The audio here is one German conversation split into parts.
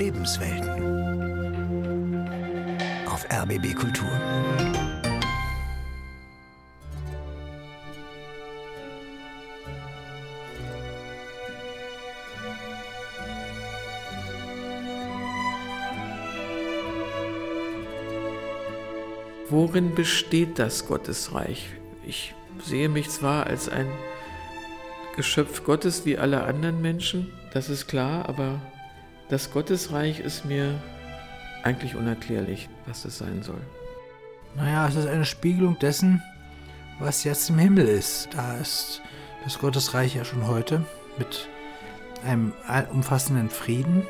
Lebenswelten. Auf RBB Kultur. Worin besteht das Gottesreich? Ich sehe mich zwar als ein Geschöpf Gottes wie alle anderen Menschen, das ist klar, aber das Gottesreich ist mir eigentlich unerklärlich, was das sein soll. Naja, es ist eine Spiegelung dessen, was jetzt im Himmel ist. Da ist das Gottesreich ja schon heute mit einem umfassenden Frieden.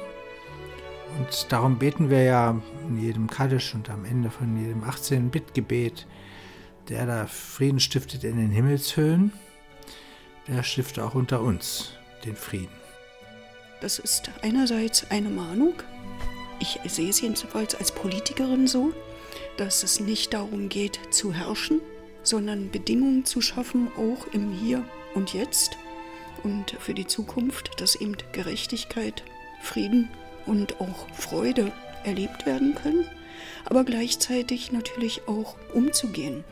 Und darum beten wir ja in jedem Kaddisch und am Ende von jedem 18. Bittgebet, der da Frieden stiftet in den Himmelshöhen er stifte auch unter uns den Frieden. Das ist einerseits eine Mahnung. Ich sehe es jedenfalls als Politikerin so, dass es nicht darum geht zu herrschen, sondern Bedingungen zu schaffen, auch im Hier und Jetzt und für die Zukunft, dass eben Gerechtigkeit, Frieden und auch Freude erlebt werden können, aber gleichzeitig natürlich auch umzugehen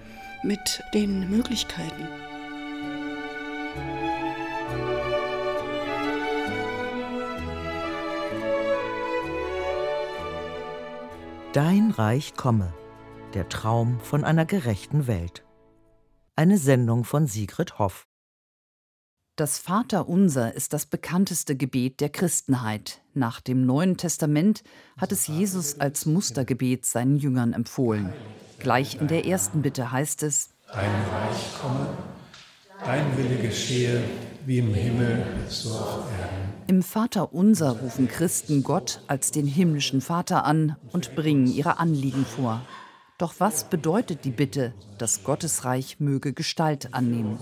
mit den Möglichkeiten. Dein Reich komme. Der Traum von einer gerechten Welt. Eine Sendung von Sigrid Hoff. Das Vaterunser ist das bekannteste Gebet der Christenheit. Nach dem Neuen Testament hat es Jesus als Mustergebet seinen Jüngern empfohlen. Gleich in der ersten Bitte heißt es: Dein Reich komme, dein Wille geschehe, wie im Himmel, so auf Erden. Im Vater Unser rufen Christen Gott als den himmlischen Vater an und bringen ihre Anliegen vor. Doch was bedeutet die Bitte, dass Gottesreich möge Gestalt annehmen?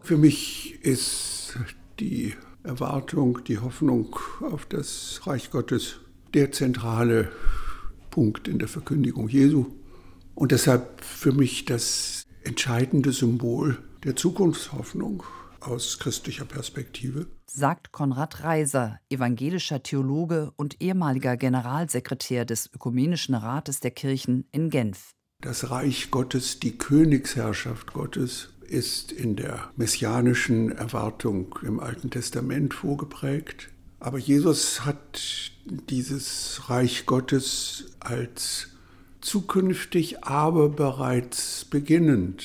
Für mich ist die Erwartung, die Hoffnung auf das Reich Gottes der zentrale Punkt in der Verkündigung Jesu und deshalb für mich das entscheidende Symbol der Zukunftshoffnung aus christlicher Perspektive. Sagt Konrad Reiser, evangelischer Theologe und ehemaliger Generalsekretär des Ökumenischen Rates der Kirchen in Genf. Das Reich Gottes, die Königsherrschaft Gottes ist in der messianischen Erwartung im Alten Testament vorgeprägt. Aber Jesus hat dieses Reich Gottes als zukünftig, aber bereits beginnend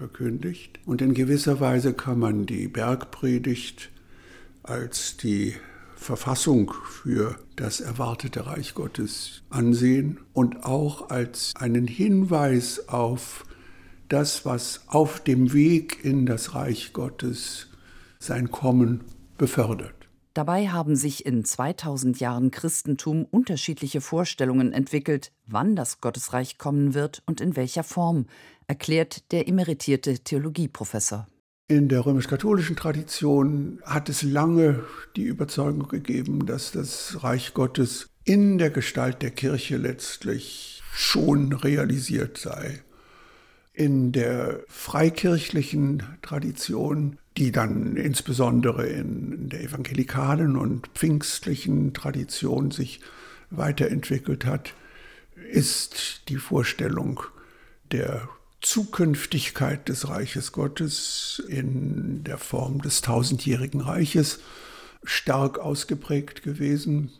verkündigt. Und in gewisser Weise kann man die Bergpredigt als die Verfassung für das erwartete Reich Gottes ansehen und auch als einen Hinweis auf das, was auf dem Weg in das Reich Gottes sein Kommen befördert. Dabei haben sich in 2000 Jahren Christentum unterschiedliche Vorstellungen entwickelt, wann das Gottesreich kommen wird und in welcher Form, erklärt der emeritierte Theologieprofessor. In der römisch-katholischen Tradition hat es lange die Überzeugung gegeben, dass das Reich Gottes in der Gestalt der Kirche letztlich schon realisiert sei. In der freikirchlichen Tradition, die dann insbesondere in der evangelikalen und pfingstlichen Tradition sich weiterentwickelt hat, ist die Vorstellung der Zukünftigkeit des Reiches Gottes in der Form des tausendjährigen Reiches stark ausgeprägt gewesen.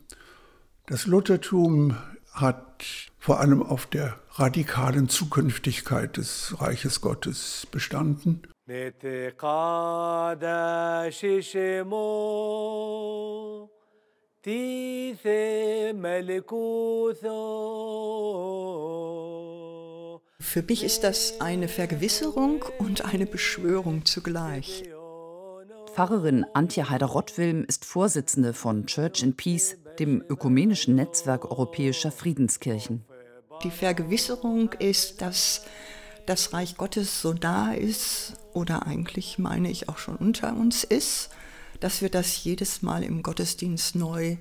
Das Luthertum hat vor allem auf der radikalen Zukünftigkeit des Reiches Gottes bestanden. Für mich ist das eine Vergewisserung und eine Beschwörung zugleich. Pfarrerin Antje Heider-Rottwilm ist Vorsitzende von Church in Peace, dem ökumenischen Netzwerk europäischer Friedenskirchen. Die Vergewisserung ist, dass das Reich Gottes so da ist oder eigentlich meine ich auch schon unter uns ist, dass wir das jedes Mal im Gottesdienst neu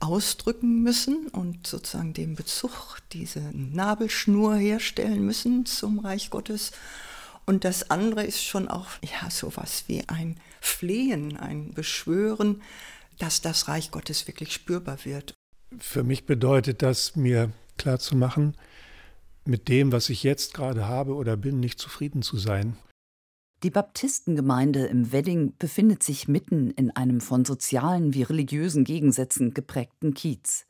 ausdrücken müssen und sozusagen den Bezug, diese Nabelschnur herstellen müssen zum Reich Gottes. Und das andere ist schon auch ja sowas wie ein Flehen, ein Beschwören dass das Reich Gottes wirklich spürbar wird. Für mich bedeutet das, mir klarzumachen, mit dem, was ich jetzt gerade habe oder bin, nicht zufrieden zu sein. Die Baptistengemeinde im Wedding befindet sich mitten in einem von sozialen wie religiösen Gegensätzen geprägten Kiez.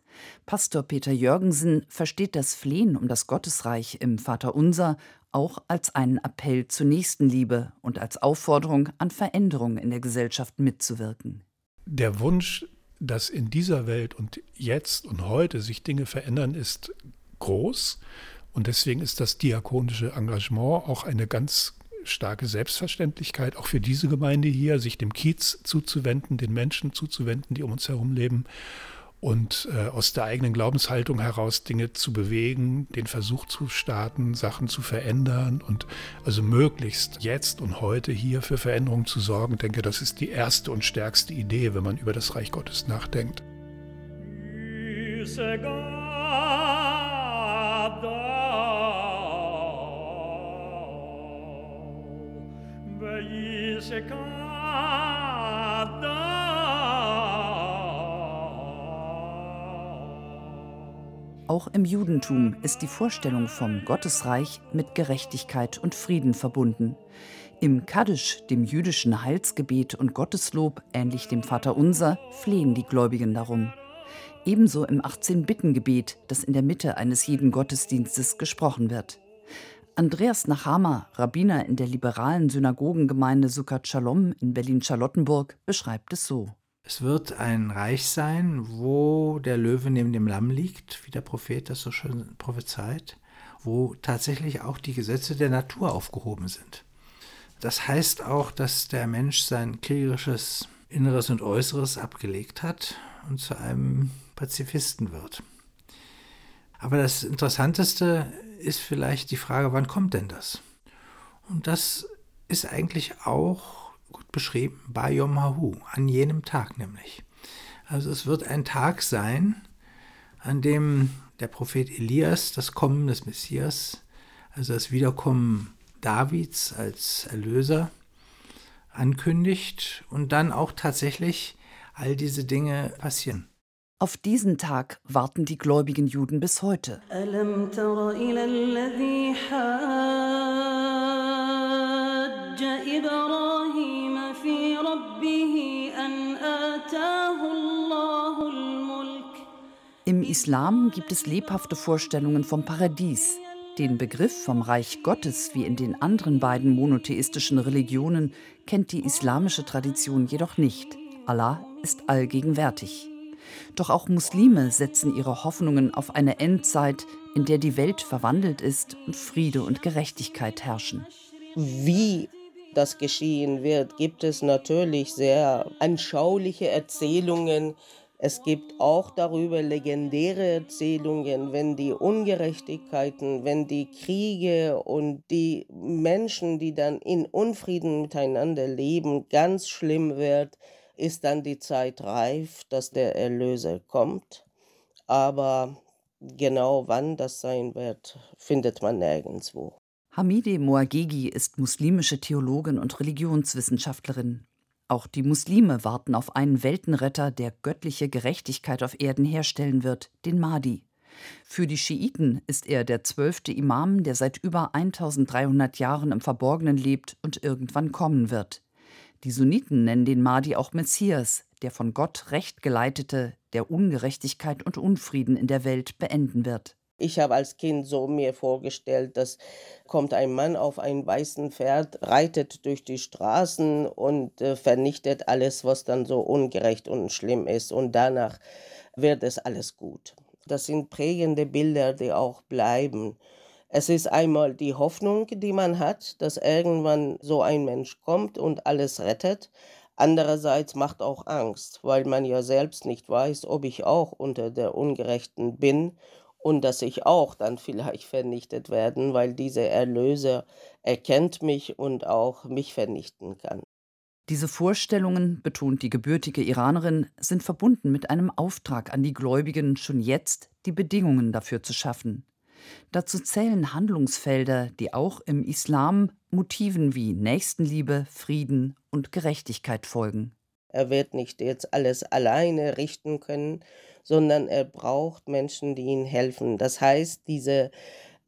Pastor Peter Jürgensen versteht das Flehen um das Gottesreich im Vaterunser auch als einen Appell zur Nächstenliebe und als Aufforderung an Veränderungen in der Gesellschaft mitzuwirken. Der Wunsch, dass in dieser Welt und jetzt und heute sich Dinge verändern, ist groß. Und deswegen ist das diakonische Engagement auch eine ganz starke Selbstverständlichkeit, auch für diese Gemeinde hier, sich dem Kiez zuzuwenden, den Menschen zuzuwenden, die um uns herum leben und äh, aus der eigenen Glaubenshaltung heraus Dinge zu bewegen, den Versuch zu starten, Sachen zu verändern und also möglichst jetzt und heute hier für Veränderungen zu sorgen. Ich denke, das ist die erste und stärkste Idee, wenn man über das Reich Gottes nachdenkt. Auch im Judentum ist die Vorstellung vom Gottesreich mit Gerechtigkeit und Frieden verbunden. Im Kaddisch, dem jüdischen Heilsgebet und Gotteslob, ähnlich dem Vaterunser, flehen die Gläubigen darum. Ebenso im 18-Bitten-Gebet, das in der Mitte eines jeden Gottesdienstes gesprochen wird. Andreas Nachama, Rabbiner in der liberalen Synagogengemeinde Sukkot Shalom in Berlin-Charlottenburg, beschreibt es so. Es wird ein Reich sein, wo der Löwe neben dem Lamm liegt, wie der Prophet das so schön prophezeit, wo tatsächlich auch die Gesetze der Natur aufgehoben sind. Das heißt auch, dass der Mensch sein kriegerisches Inneres und Äußeres abgelegt hat und zu einem Pazifisten wird. Aber das Interessanteste ist vielleicht die Frage, wann kommt denn das? Und das ist eigentlich auch gut beschrieben, bei Yom Hahu, an jenem Tag nämlich. Also es wird ein Tag sein, an dem der Prophet Elias das Kommen des Messias, also das Wiederkommen Davids als Erlöser, ankündigt und dann auch tatsächlich all diese Dinge passieren. Auf diesen Tag warten die gläubigen Juden bis heute. Im Islam gibt es lebhafte Vorstellungen vom Paradies. Den Begriff vom Reich Gottes wie in den anderen beiden monotheistischen Religionen kennt die islamische Tradition jedoch nicht. Allah ist allgegenwärtig. Doch auch Muslime setzen ihre Hoffnungen auf eine Endzeit, in der die Welt verwandelt ist und Friede und Gerechtigkeit herrschen. Wie das geschehen wird, gibt es natürlich sehr anschauliche Erzählungen. Es gibt auch darüber legendäre Erzählungen, wenn die Ungerechtigkeiten, wenn die Kriege und die Menschen, die dann in Unfrieden miteinander leben, ganz schlimm wird, ist dann die Zeit reif, dass der Erlöser kommt. Aber genau wann das sein wird, findet man nirgendwo. Hamide Moagegi ist muslimische Theologin und Religionswissenschaftlerin. Auch die Muslime warten auf einen Weltenretter, der göttliche Gerechtigkeit auf Erden herstellen wird, den Mahdi. Für die Schiiten ist er der zwölfte Imam, der seit über 1300 Jahren im Verborgenen lebt und irgendwann kommen wird. Die Sunniten nennen den Mahdi auch Messias, der von Gott recht geleitete, der Ungerechtigkeit und Unfrieden in der Welt beenden wird. Ich habe als Kind so mir vorgestellt, dass kommt ein Mann auf einem weißen Pferd, reitet durch die Straßen und äh, vernichtet alles, was dann so ungerecht und schlimm ist. Und danach wird es alles gut. Das sind prägende Bilder, die auch bleiben. Es ist einmal die Hoffnung, die man hat, dass irgendwann so ein Mensch kommt und alles rettet. Andererseits macht auch Angst, weil man ja selbst nicht weiß, ob ich auch unter der Ungerechten bin und dass ich auch dann vielleicht vernichtet werden, weil dieser Erlöser erkennt mich und auch mich vernichten kann. Diese Vorstellungen, betont die gebürtige Iranerin, sind verbunden mit einem Auftrag an die Gläubigen, schon jetzt die Bedingungen dafür zu schaffen. Dazu zählen Handlungsfelder, die auch im Islam Motiven wie Nächstenliebe, Frieden und Gerechtigkeit folgen. Er wird nicht jetzt alles alleine richten können, sondern er braucht Menschen, die ihm helfen. Das heißt, diese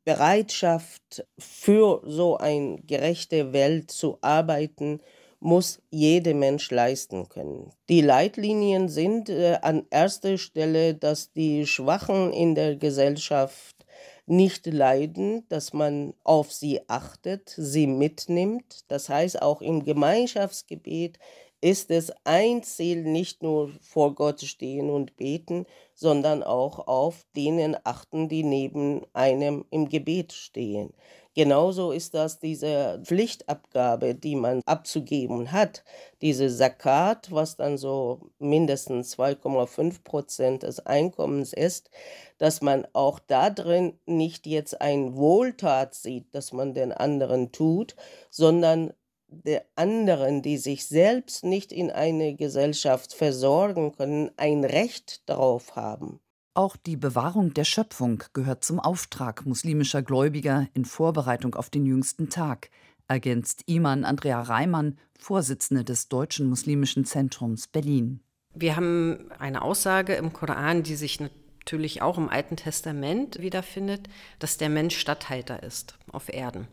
Bereitschaft für so eine gerechte Welt zu arbeiten, muss jeder Mensch leisten können. Die Leitlinien sind äh, an erster Stelle, dass die Schwachen in der Gesellschaft nicht leiden, dass man auf sie achtet, sie mitnimmt. Das heißt, auch im Gemeinschaftsgebet ist es ein Ziel, nicht nur vor Gott stehen und beten, sondern auch auf denen achten, die neben einem im Gebet stehen. Genauso ist das diese Pflichtabgabe, die man abzugeben hat, diese Zakat, was dann so mindestens 2,5 Prozent des Einkommens ist, dass man auch da drin nicht jetzt ein Wohltat sieht, dass man den anderen tut, sondern der anderen, die sich selbst nicht in eine Gesellschaft versorgen können, ein Recht darauf haben. Auch die Bewahrung der Schöpfung gehört zum Auftrag muslimischer Gläubiger in Vorbereitung auf den jüngsten Tag, ergänzt Iman Andrea Reimann, Vorsitzende des Deutschen Muslimischen Zentrums Berlin. Wir haben eine Aussage im Koran, die sich natürlich auch im Alten Testament wiederfindet, dass der Mensch Statthalter ist auf Erden.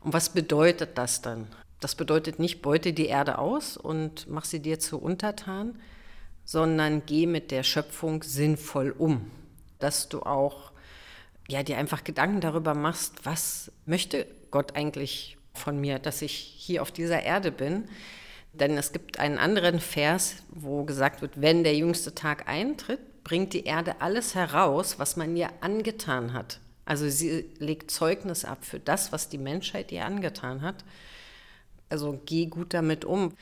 Und was bedeutet das dann? Das bedeutet nicht, beute die Erde aus und mach sie dir zu untertan, sondern geh mit der Schöpfung sinnvoll um. Dass du auch ja, dir einfach Gedanken darüber machst, was möchte Gott eigentlich von mir, dass ich hier auf dieser Erde bin. Denn es gibt einen anderen Vers, wo gesagt wird, wenn der jüngste Tag eintritt, bringt die Erde alles heraus, was man ihr angetan hat. Also sie legt Zeugnis ab für das, was die Menschheit ihr angetan hat. Also geh gut damit um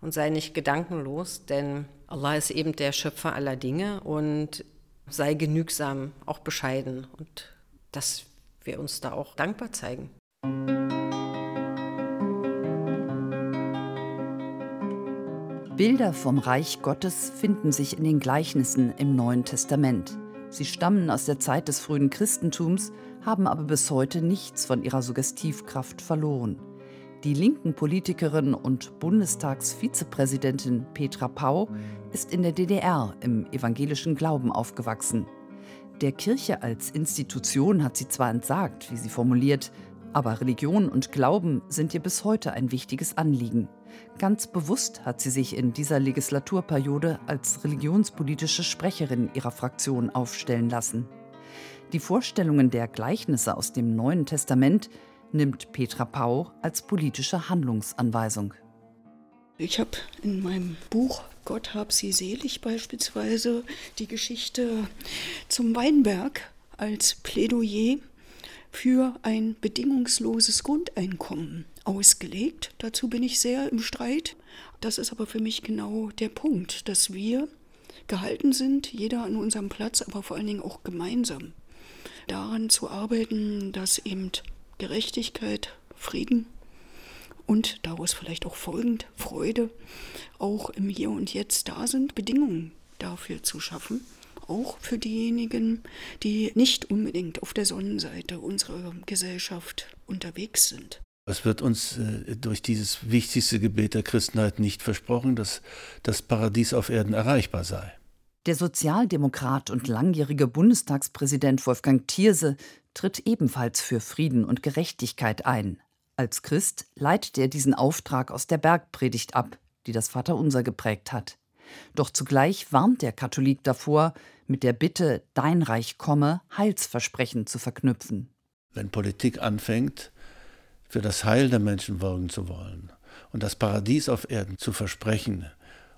und sei nicht gedankenlos, denn Allah ist eben der Schöpfer aller Dinge und sei genügsam, auch bescheiden und dass wir uns da auch dankbar zeigen. Bilder vom Reich Gottes finden sich in den Gleichnissen im Neuen Testament. Sie stammen aus der Zeit des frühen Christentums, haben aber bis heute nichts von ihrer Suggestivkraft verloren. Die linken Politikerin und Bundestagsvizepräsidentin Petra Pau ist in der DDR im evangelischen Glauben aufgewachsen. Der Kirche als Institution hat sie zwar entsagt, wie sie formuliert, aber Religion und Glauben sind ihr bis heute ein wichtiges Anliegen. Ganz bewusst hat sie sich in dieser Legislaturperiode als religionspolitische Sprecherin ihrer Fraktion aufstellen lassen. Die Vorstellungen der Gleichnisse aus dem Neuen Testament nimmt Petra Pau als politische Handlungsanweisung. Ich habe in meinem Buch Gott hab sie selig beispielsweise die Geschichte zum Weinberg als Plädoyer für ein bedingungsloses Grundeinkommen ausgelegt. Dazu bin ich sehr im Streit. Das ist aber für mich genau der Punkt, dass wir gehalten sind, jeder an unserem Platz, aber vor allen Dingen auch gemeinsam daran zu arbeiten, dass eben Gerechtigkeit, Frieden und daraus vielleicht auch folgend Freude auch im Hier und Jetzt da sind, Bedingungen dafür zu schaffen. Auch für diejenigen, die nicht unbedingt auf der Sonnenseite unserer Gesellschaft unterwegs sind. Es wird uns äh, durch dieses wichtigste Gebet der Christenheit nicht versprochen, dass das Paradies auf Erden erreichbar sei. Der Sozialdemokrat und langjährige Bundestagspräsident Wolfgang Thierse tritt ebenfalls für Frieden und Gerechtigkeit ein. Als Christ leitet er diesen Auftrag aus der Bergpredigt ab, die das Vaterunser geprägt hat. Doch zugleich warnt der Katholik davor, mit der Bitte, dein Reich komme, Heilsversprechen zu verknüpfen. Wenn Politik anfängt, für das Heil der Menschen worgen zu wollen und das Paradies auf Erden zu versprechen,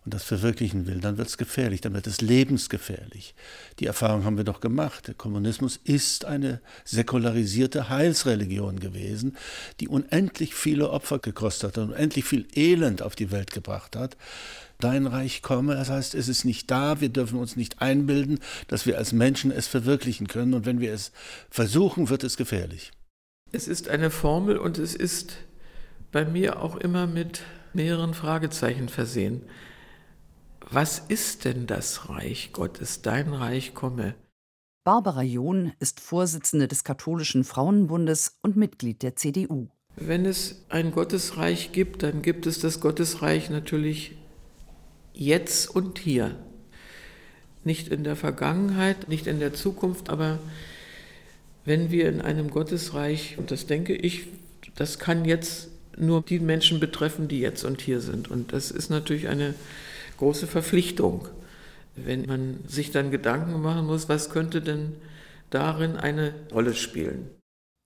und das verwirklichen will, dann wird es gefährlich, dann wird es lebensgefährlich. Die Erfahrung haben wir doch gemacht. Der Kommunismus ist eine säkularisierte Heilsreligion gewesen, die unendlich viele Opfer gekostet hat und unendlich viel Elend auf die Welt gebracht hat. Dein Reich komme, das heißt, es ist nicht da, wir dürfen uns nicht einbilden, dass wir als Menschen es verwirklichen können und wenn wir es versuchen, wird es gefährlich. Es ist eine Formel und es ist bei mir auch immer mit mehreren Fragezeichen versehen was ist denn das Reich Gottes, dein Reich komme? Barbara John ist Vorsitzende des Katholischen Frauenbundes und Mitglied der CDU. Wenn es ein Gottesreich gibt, dann gibt es das Gottesreich natürlich jetzt und hier. Nicht in der Vergangenheit, nicht in der Zukunft, aber wenn wir in einem Gottesreich, und das denke ich, das kann jetzt nur die Menschen betreffen, die jetzt und hier sind. Und das ist natürlich eine große Verpflichtung, wenn man sich dann Gedanken machen muss, was könnte denn darin eine Rolle spielen.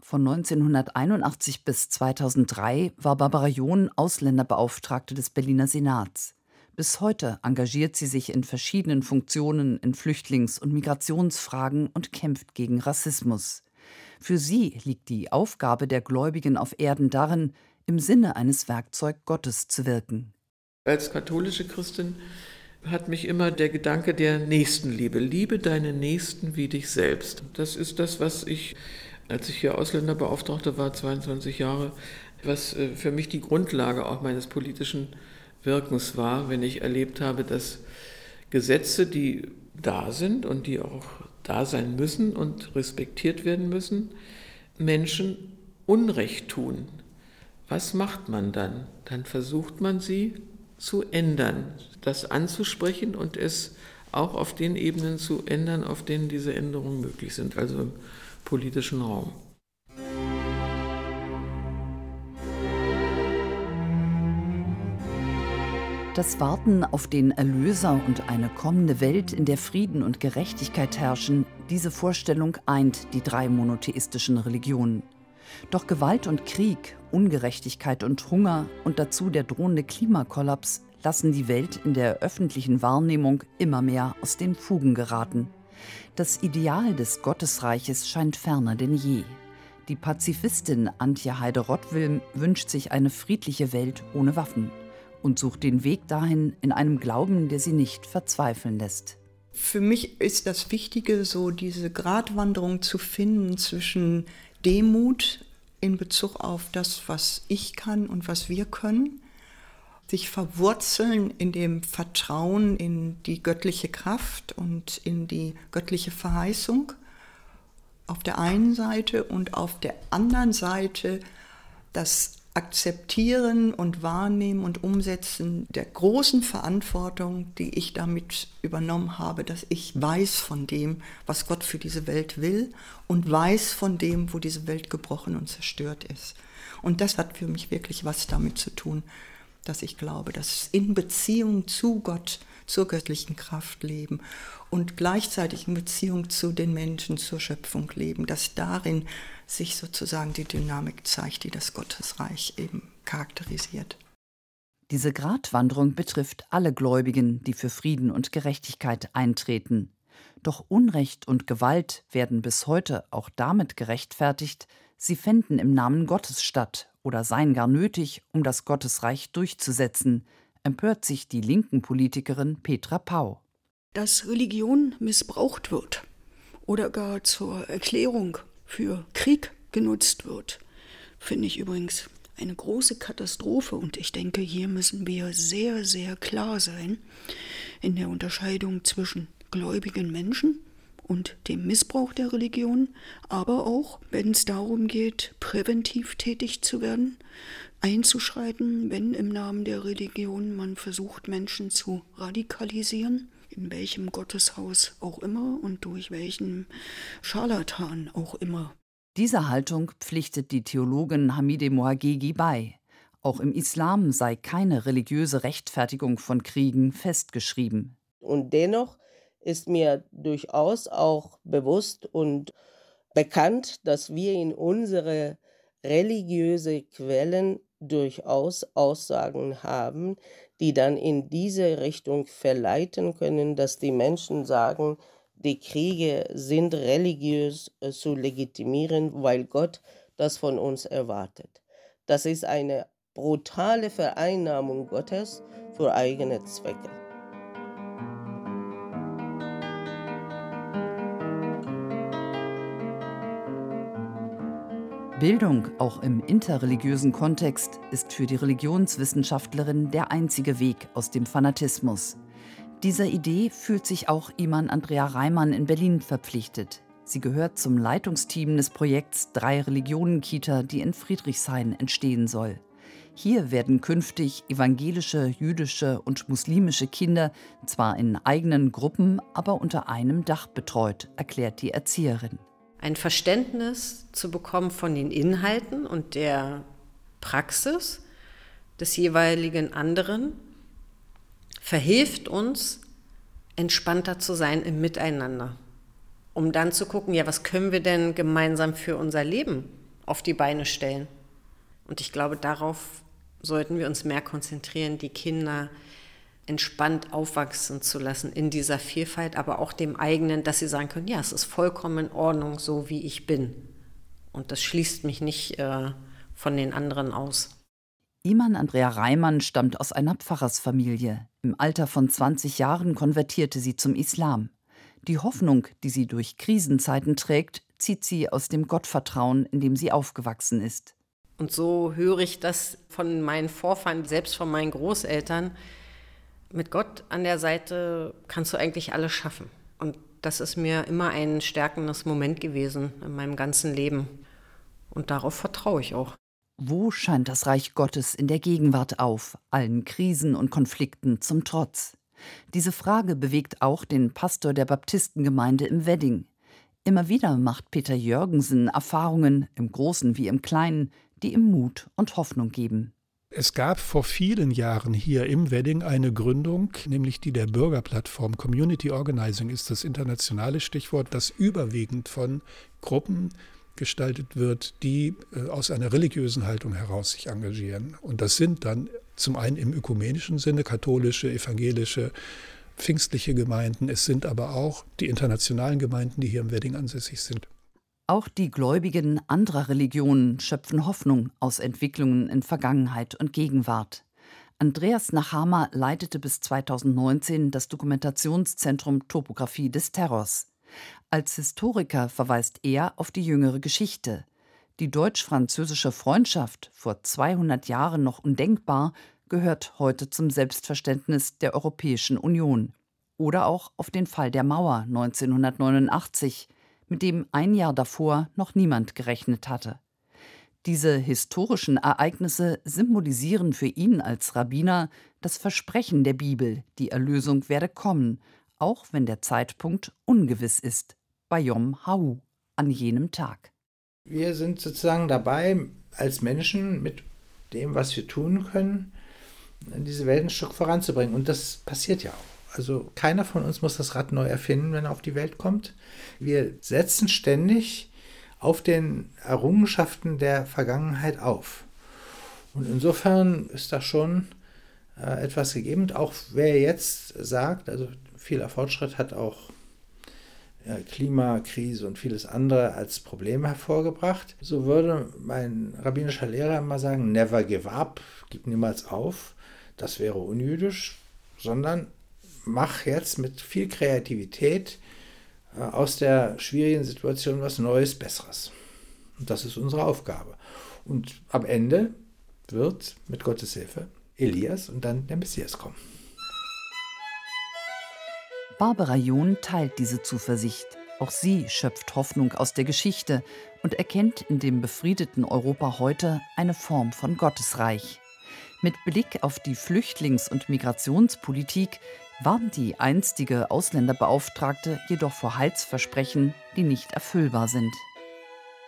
Von 1981 bis 2003 war Barbara John Ausländerbeauftragte des Berliner Senats. Bis heute engagiert sie sich in verschiedenen Funktionen in Flüchtlings- und Migrationsfragen und kämpft gegen Rassismus. Für sie liegt die Aufgabe der Gläubigen auf Erden darin, im Sinne eines Werkzeug Gottes zu wirken. Als katholische Christin hat mich immer der Gedanke der Nächstenliebe. Liebe deine Nächsten wie dich selbst. Das ist das, was ich als ich hier Ausländerbeauftragte war, 22 Jahre, was äh, für mich die Grundlage auch meines politischen Wirkens war, wenn ich erlebt habe, dass Gesetze, die da sind und die auch da sein müssen und respektiert werden müssen, Menschen Unrecht tun. Was macht man dann? Dann versucht man sie zu ändern, das anzusprechen und es auch auf den Ebenen zu ändern, auf denen diese Änderungen möglich sind. Also politischen Raum. Das Warten auf den Erlöser und eine kommende Welt, in der Frieden und Gerechtigkeit herrschen, diese Vorstellung eint die drei monotheistischen Religionen. Doch Gewalt und Krieg, Ungerechtigkeit und Hunger und dazu der drohende Klimakollaps lassen die Welt in der öffentlichen Wahrnehmung immer mehr aus den Fugen geraten. Das Ideal des Gottesreiches scheint ferner denn je. Die Pazifistin Antje Heide-Rottwilm wünscht sich eine friedliche Welt ohne Waffen und sucht den Weg dahin in einem Glauben, der sie nicht verzweifeln lässt. Für mich ist das Wichtige, so diese Gratwanderung zu finden zwischen Demut in Bezug auf das, was ich kann und was wir können sich verwurzeln in dem Vertrauen in die göttliche Kraft und in die göttliche Verheißung auf der einen Seite und auf der anderen Seite das Akzeptieren und Wahrnehmen und Umsetzen der großen Verantwortung, die ich damit übernommen habe, dass ich weiß von dem, was Gott für diese Welt will und weiß von dem, wo diese Welt gebrochen und zerstört ist. Und das hat für mich wirklich was damit zu tun, dass ich glaube, dass in Beziehung zu Gott, zur göttlichen Kraft leben und gleichzeitig in Beziehung zu den Menschen, zur Schöpfung leben, dass darin sich sozusagen die Dynamik zeigt, die das Gottesreich eben charakterisiert. Diese Gratwanderung betrifft alle Gläubigen, die für Frieden und Gerechtigkeit eintreten. Doch Unrecht und Gewalt werden bis heute auch damit gerechtfertigt, sie fänden im Namen Gottes statt oder seien gar nötig, um das Gottesreich durchzusetzen, empört sich die linken Politikerin Petra Pau. Dass Religion missbraucht wird oder gar zur Erklärung für Krieg genutzt wird, finde ich übrigens eine große Katastrophe und ich denke, hier müssen wir sehr, sehr klar sein in der Unterscheidung zwischen gläubigen Menschen und dem Missbrauch der Religion, aber auch, wenn es darum geht, präventiv tätig zu werden, einzuschreiten, wenn im Namen der Religion man versucht, Menschen zu radikalisieren, in welchem Gotteshaus auch immer und durch welchen Scharlatan auch immer. Dieser Haltung pflichtet die Theologin Hamide Moagegi bei. Auch im Islam sei keine religiöse Rechtfertigung von Kriegen festgeschrieben. Und dennoch ist mir durchaus auch bewusst und bekannt, dass wir in unsere religiöse Quellen durchaus Aussagen haben, die dann in diese Richtung verleiten können, dass die Menschen sagen, die Kriege sind religiös äh, zu legitimieren, weil Gott das von uns erwartet. Das ist eine brutale Vereinnahmung Gottes für eigene Zwecke. Bildung, auch im interreligiösen Kontext, ist für die Religionswissenschaftlerin der einzige Weg aus dem Fanatismus. Dieser Idee fühlt sich auch Iman Andrea Reimann in Berlin verpflichtet. Sie gehört zum Leitungsteam des Projekts Drei Religionen Kita, die in Friedrichshain entstehen soll. Hier werden künftig evangelische, jüdische und muslimische Kinder zwar in eigenen Gruppen, aber unter einem Dach betreut, erklärt die Erzieherin. Ein Verständnis zu bekommen von den Inhalten und der Praxis des jeweiligen anderen verhilft uns, entspannter zu sein im Miteinander. Um dann zu gucken, ja, was können wir denn gemeinsam für unser Leben auf die Beine stellen? Und ich glaube, darauf sollten wir uns mehr konzentrieren, die Kinder entspannt aufwachsen zu lassen in dieser Vielfalt, aber auch dem eigenen, dass sie sagen können, ja, es ist vollkommen in Ordnung, so wie ich bin. Und das schließt mich nicht äh, von den anderen aus. Iman Andrea Reimann stammt aus einer Pfarrersfamilie. Im Alter von 20 Jahren konvertierte sie zum Islam. Die Hoffnung, die sie durch Krisenzeiten trägt, zieht sie aus dem Gottvertrauen, in dem sie aufgewachsen ist. Und so höre ich das von meinen Vorfahren, selbst von meinen Großeltern. Mit Gott an der Seite kannst du eigentlich alles schaffen. Und das ist mir immer ein stärkendes Moment gewesen in meinem ganzen Leben. Und darauf vertraue ich auch. Wo scheint das Reich Gottes in der Gegenwart auf, allen Krisen und Konflikten zum Trotz? Diese Frage bewegt auch den Pastor der Baptistengemeinde im Wedding. Immer wieder macht Peter Jürgensen Erfahrungen, im Großen wie im Kleinen, die ihm Mut und Hoffnung geben. Es gab vor vielen Jahren hier im Wedding eine Gründung, nämlich die der Bürgerplattform. Community Organizing ist das internationale Stichwort, das überwiegend von Gruppen gestaltet wird, die äh, aus einer religiösen Haltung heraus sich engagieren. Und das sind dann zum einen im ökumenischen Sinne katholische, evangelische, pfingstliche Gemeinden. Es sind aber auch die internationalen Gemeinden, die hier im Wedding ansässig sind. Auch die Gläubigen anderer Religionen schöpfen Hoffnung aus Entwicklungen in Vergangenheit und Gegenwart. Andreas Nachama leitete bis 2019 das Dokumentationszentrum Topographie des Terrors. Als Historiker verweist er auf die jüngere Geschichte. Die deutsch-französische Freundschaft, vor 200 Jahren noch undenkbar, gehört heute zum Selbstverständnis der Europäischen Union. Oder auch auf den Fall der Mauer 1989, mit dem ein Jahr davor noch niemand gerechnet hatte. Diese historischen Ereignisse symbolisieren für ihn als Rabbiner das Versprechen der Bibel, die Erlösung werde kommen, auch wenn der Zeitpunkt ungewiss ist, bei Yom Hau, an jenem Tag. Wir sind sozusagen dabei, als Menschen mit dem, was wir tun können, diese Welt ein Stück voranzubringen. Und das passiert ja auch. Also keiner von uns muss das Rad neu erfinden, wenn er auf die Welt kommt. Wir setzen ständig auf den Errungenschaften der Vergangenheit auf. Und insofern ist da schon äh, etwas gegeben. Auch wer jetzt sagt, also vieler Fortschritt hat auch äh, Klimakrise und vieles andere als Problem hervorgebracht. So würde mein rabbinischer Lehrer immer sagen, never give up, gib niemals auf. Das wäre unjüdisch, sondern mach jetzt mit viel Kreativität äh, aus der schwierigen Situation was Neues, Besseres. Und das ist unsere Aufgabe. Und am Ende wird mit Gottes Hilfe Elias und dann der Messias kommen. Barbara John teilt diese Zuversicht. Auch sie schöpft Hoffnung aus der Geschichte und erkennt in dem befriedeten Europa heute eine Form von Gottesreich. Mit Blick auf die Flüchtlings- und Migrationspolitik warnt die einstige Ausländerbeauftragte jedoch vor Heilsversprechen, die nicht erfüllbar sind.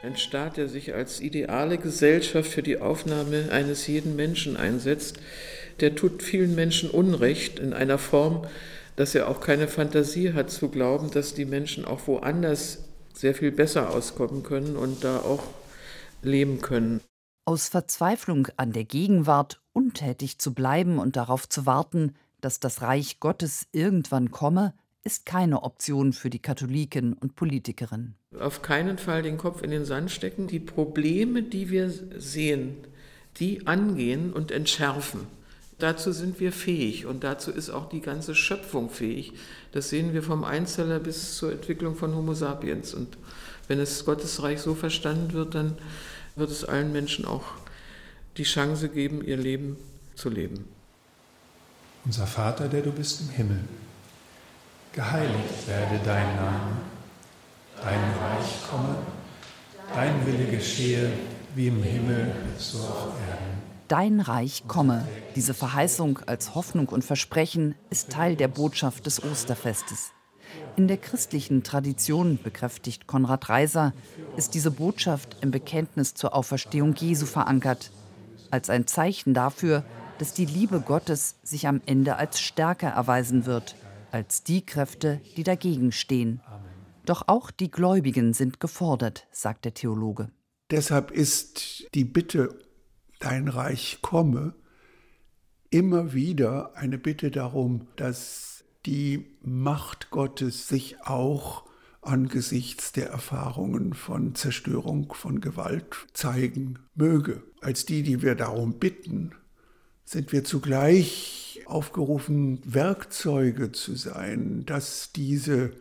Ein Staat, der sich als ideale Gesellschaft für die Aufnahme eines jeden Menschen einsetzt, der tut vielen Menschen Unrecht in einer Form, dass er auch keine Fantasie hat zu glauben, dass die Menschen auch woanders sehr viel besser auskommen können und da auch leben können. Aus Verzweiflung an der Gegenwart untätig zu bleiben und darauf zu warten, dass das Reich Gottes irgendwann komme, ist keine Option für die Katholiken und Politikerin. Auf keinen Fall den Kopf in den Sand stecken. Die Probleme, die wir sehen, die angehen und entschärfen. Dazu sind wir fähig und dazu ist auch die ganze Schöpfung fähig. Das sehen wir vom Einzeller bis zur Entwicklung von Homo sapiens. Und wenn es Gottesreich so verstanden wird, dann wird es allen Menschen auch die Chance geben, ihr Leben zu leben. Unser Vater, der du bist im Himmel, geheiligt werde dein Name, dein Reich komme, dein Wille geschehe, wie im Himmel so auf Erden. Dein Reich komme. Diese Verheißung als Hoffnung und Versprechen ist Teil der Botschaft des Osterfestes. In der christlichen Tradition, bekräftigt Konrad Reiser, ist diese Botschaft im Bekenntnis zur Auferstehung Jesu verankert, als ein Zeichen dafür, dass die Liebe Gottes sich am Ende als stärker erweisen wird, als die Kräfte, die dagegen stehen. Doch auch die Gläubigen sind gefordert, sagt der Theologe. Deshalb ist die Bitte, dein Reich komme, immer wieder eine Bitte darum, dass die Macht Gottes sich auch angesichts der Erfahrungen von Zerstörung, von Gewalt zeigen möge. Als die, die wir darum bitten, sind wir zugleich aufgerufen, Werkzeuge zu sein, dass diese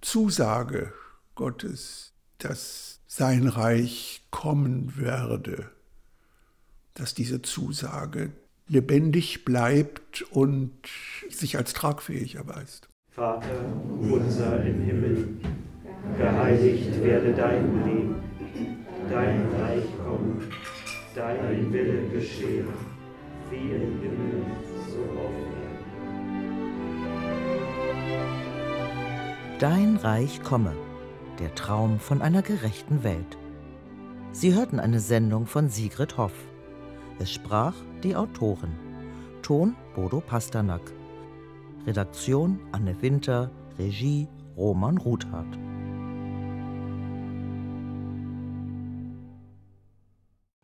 Zusage Gottes, dass sein Reich kommen werde, dass diese Zusage lebendig bleibt und sich als tragfähig erweist. Vater unser im Himmel, geheiligt werde dein Leben, dein Reich komme, dein Wille geschehe, Dein Reich komme, der Traum von einer gerechten Welt. Sie hörten eine Sendung von Sigrid Hoff. Es sprach die Autorin. Ton Bodo Pasternak. Redaktion Anne Winter. Regie Roman Ruthardt.